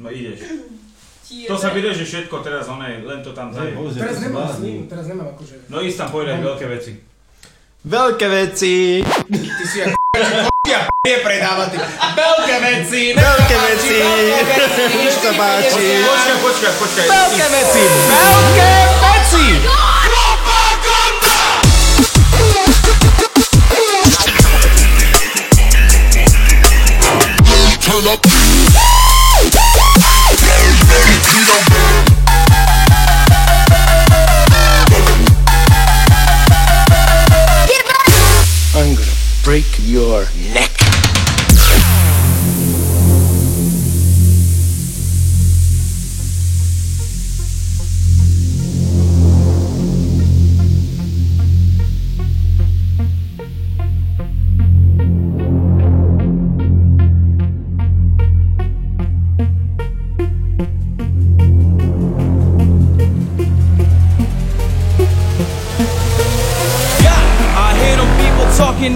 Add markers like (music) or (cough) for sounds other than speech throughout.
No ideš. (clears throat) To sa vyreže všetko teraz, oné, len to tam zaje. Teraz nemám s ním, teraz nemám akože... No ísť tam povedať veľké veci. Veľké veci! Ty si ako (laughs) ja je predáva ty. Veľké veci! Veľké veci! Už sa páči! Počkaj, počkaj, počkaj. Veľké veci! Veľké veci! Turn up.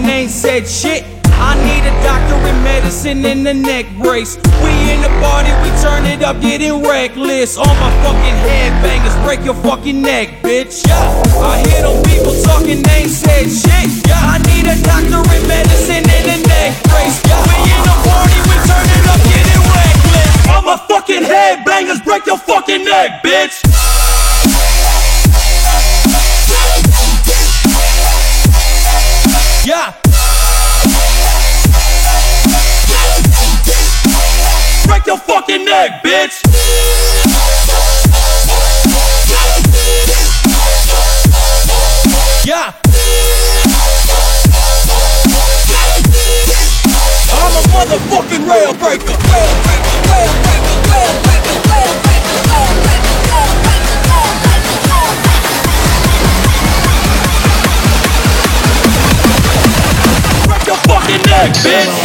They ain't said shit. I need a doctor in medicine and a neck brace. We in the party, we turn it up, getting reckless. All my fucking headbangers, break your fucking neck, bitch. Yeah, I hear them people talking, they ain't said shit. Yeah, I need a doctor in medicine and a neck brace. Yeah, we in the party, we turn it up, getting reckless. All my fucking headbangers, break your fucking neck, bitch. Yeah. Break your fucking neck, bitch. Yeah. I'm a motherfucking rail. Rail breaker, bitch.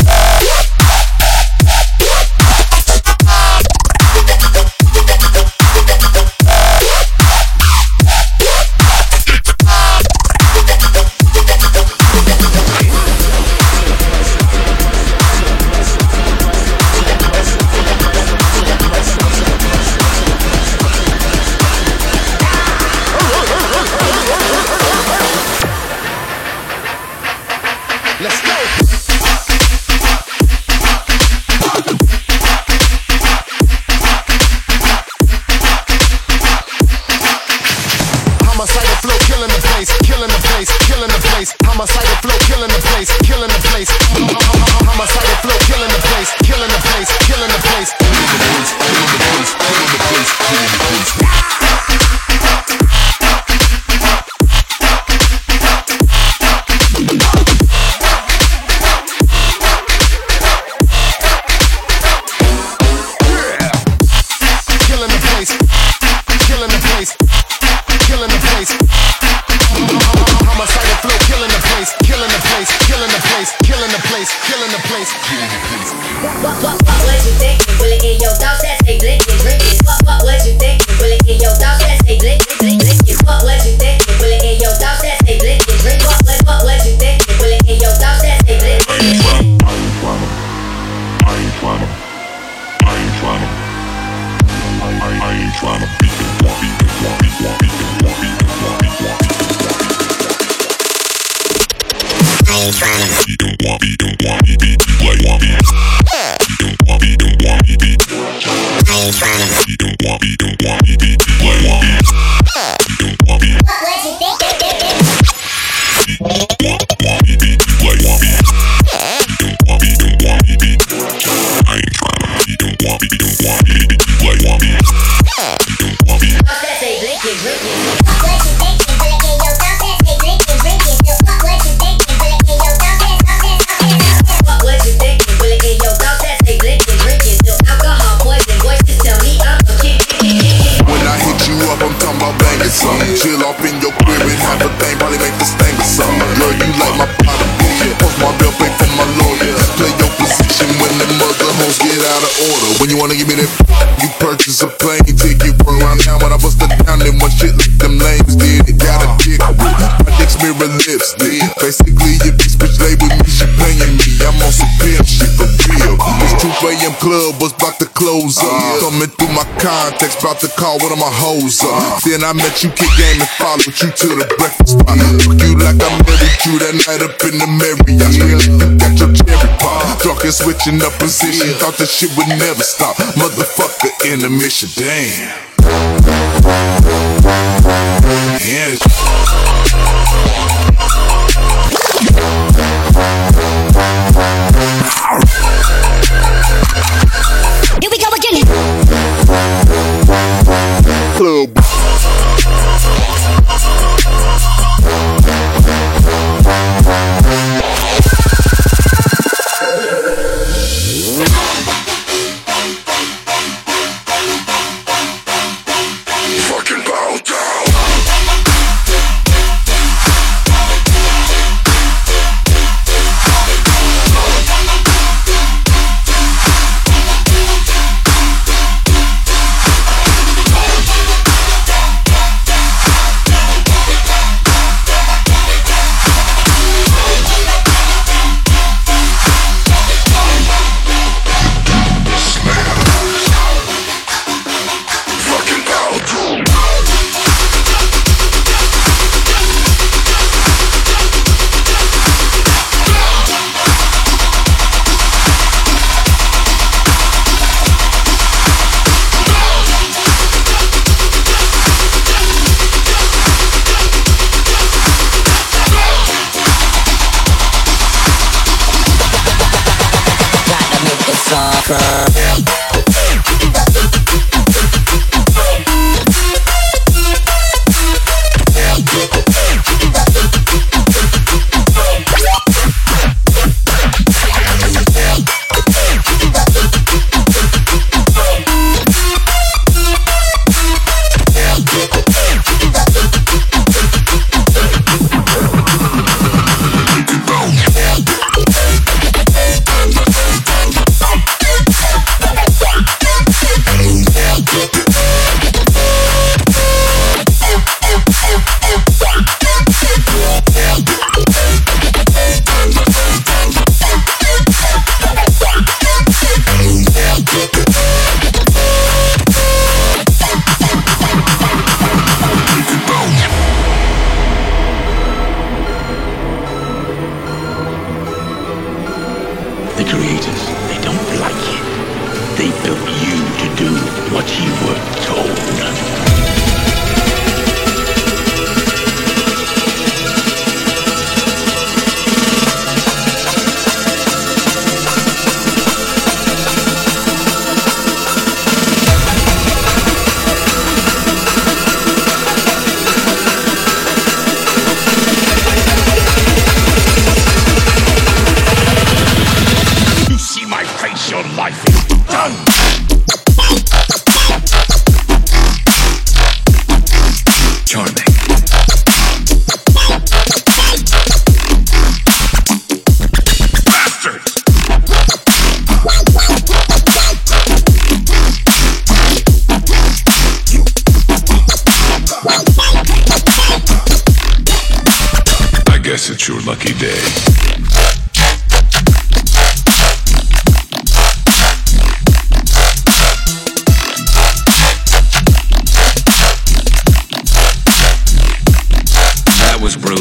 through my contacts, bout to call one of my hoes up. Then I met you, kid game, and followed you to the breakfast spot. Fuck you like I married you that night up in the Marriott. Yeah, you got your cherry pop. Talking, switching up position. Thought this shit would never stop. Motherfucker in the mission, damn. Yeah. Bruce.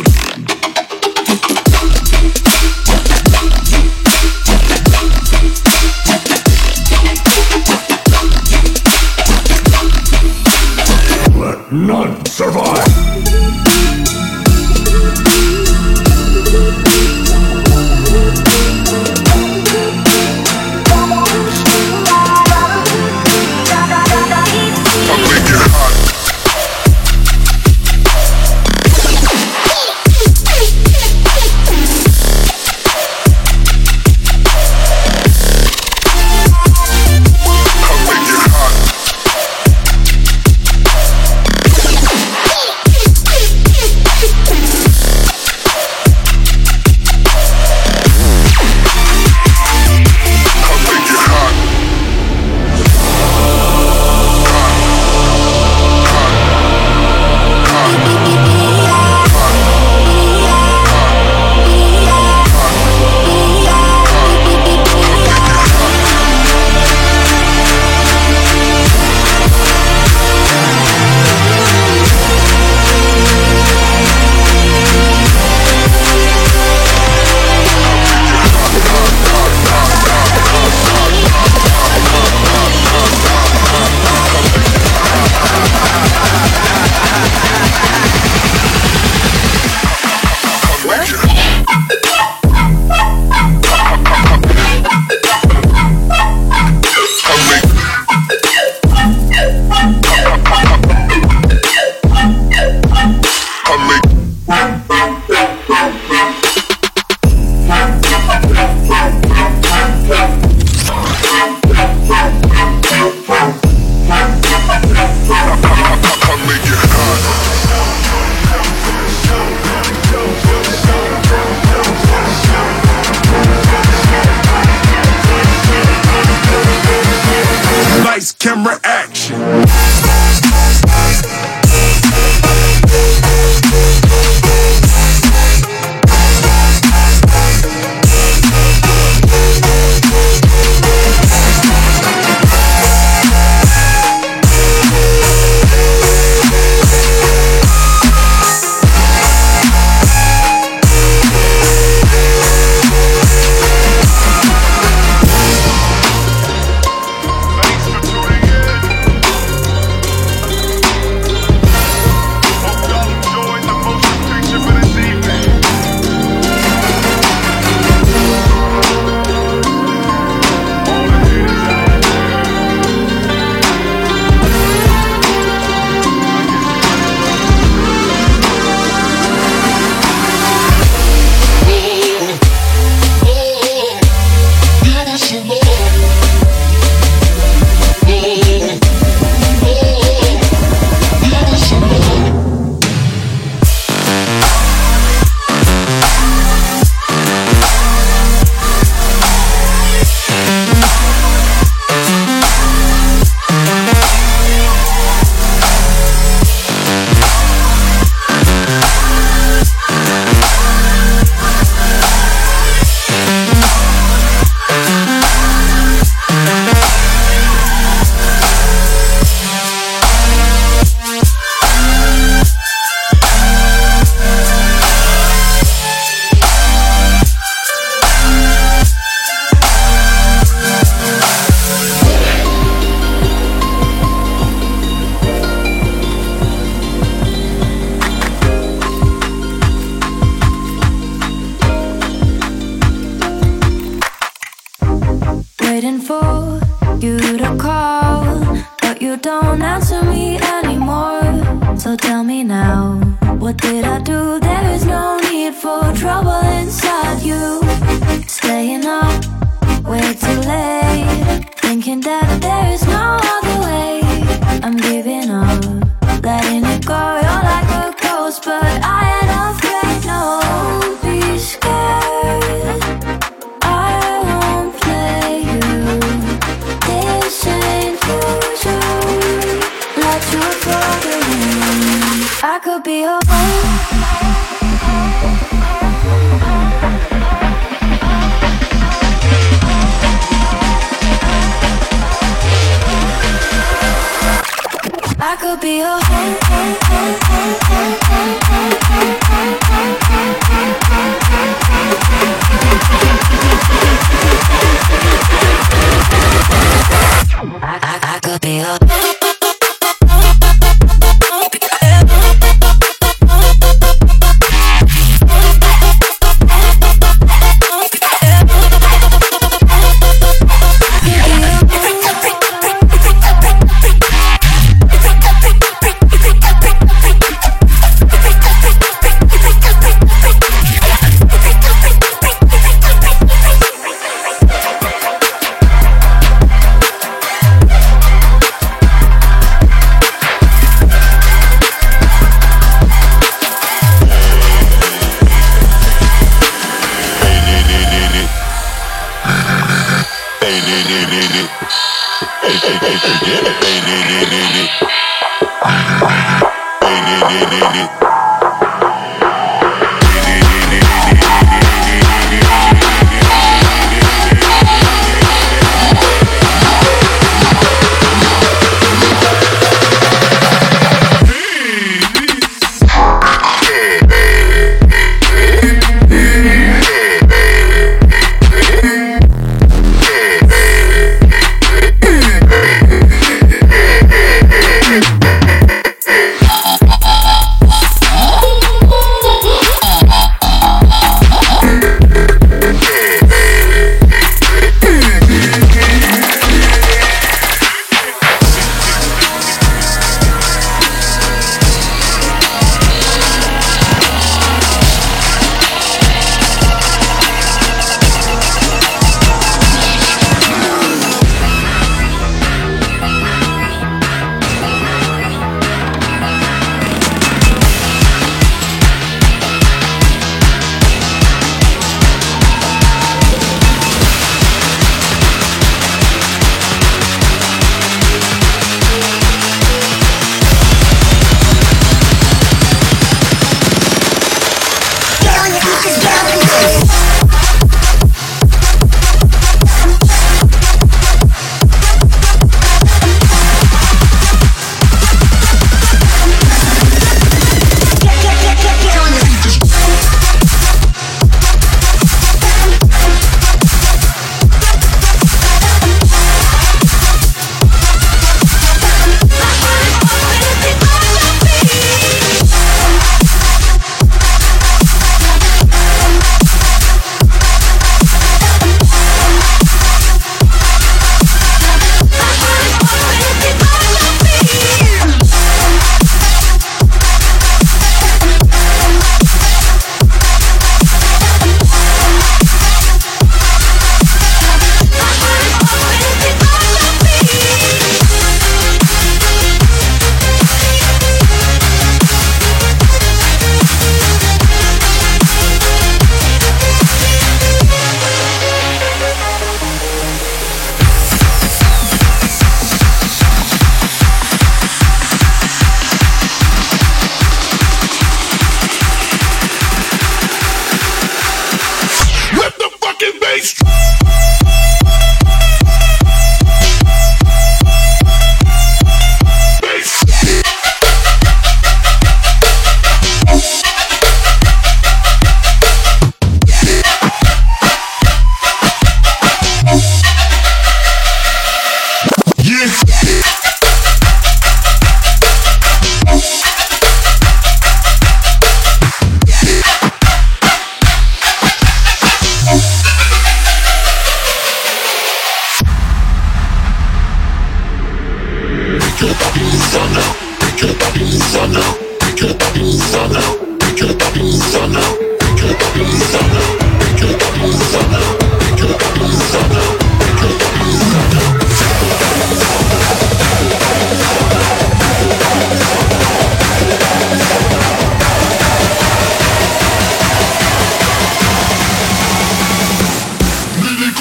Whip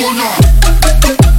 California.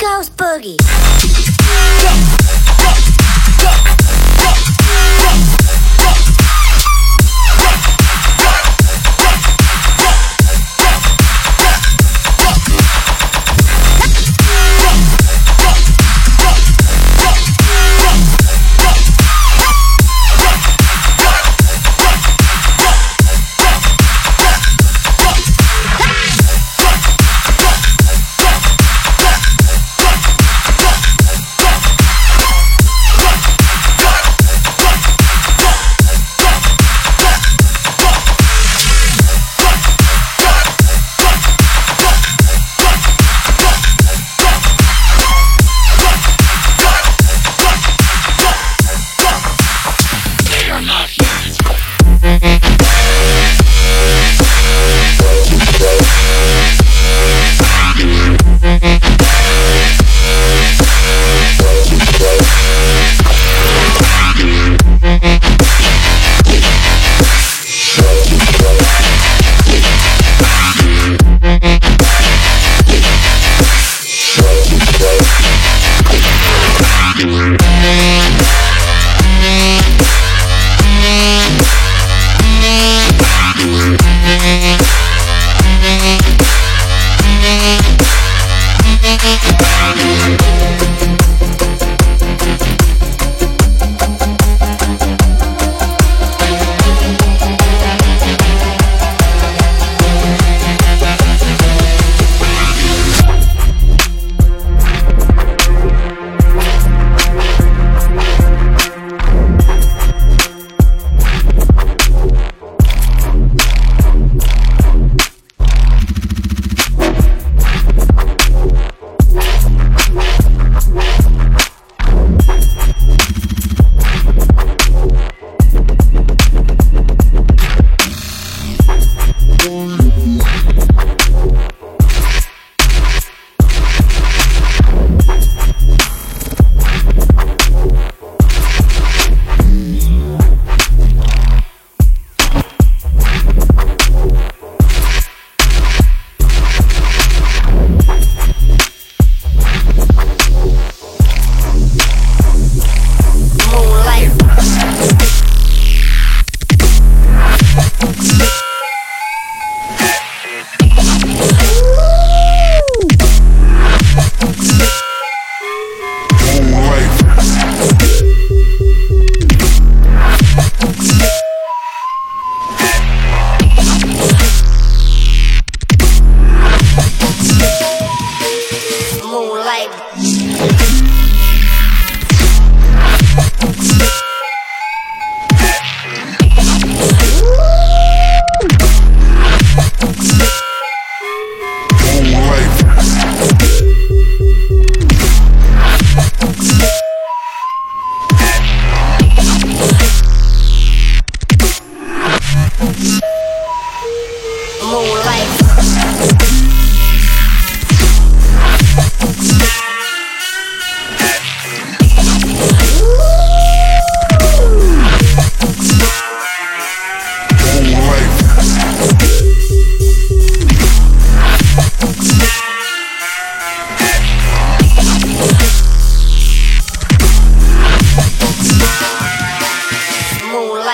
Ghost Boogie.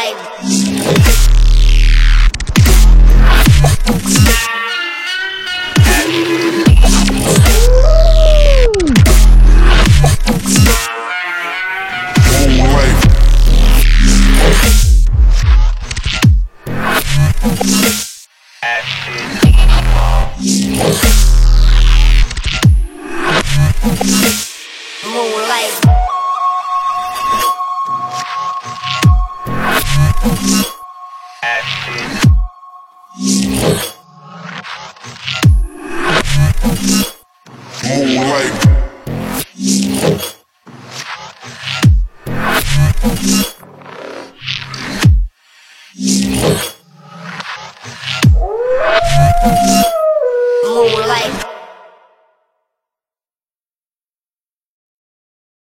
vibe.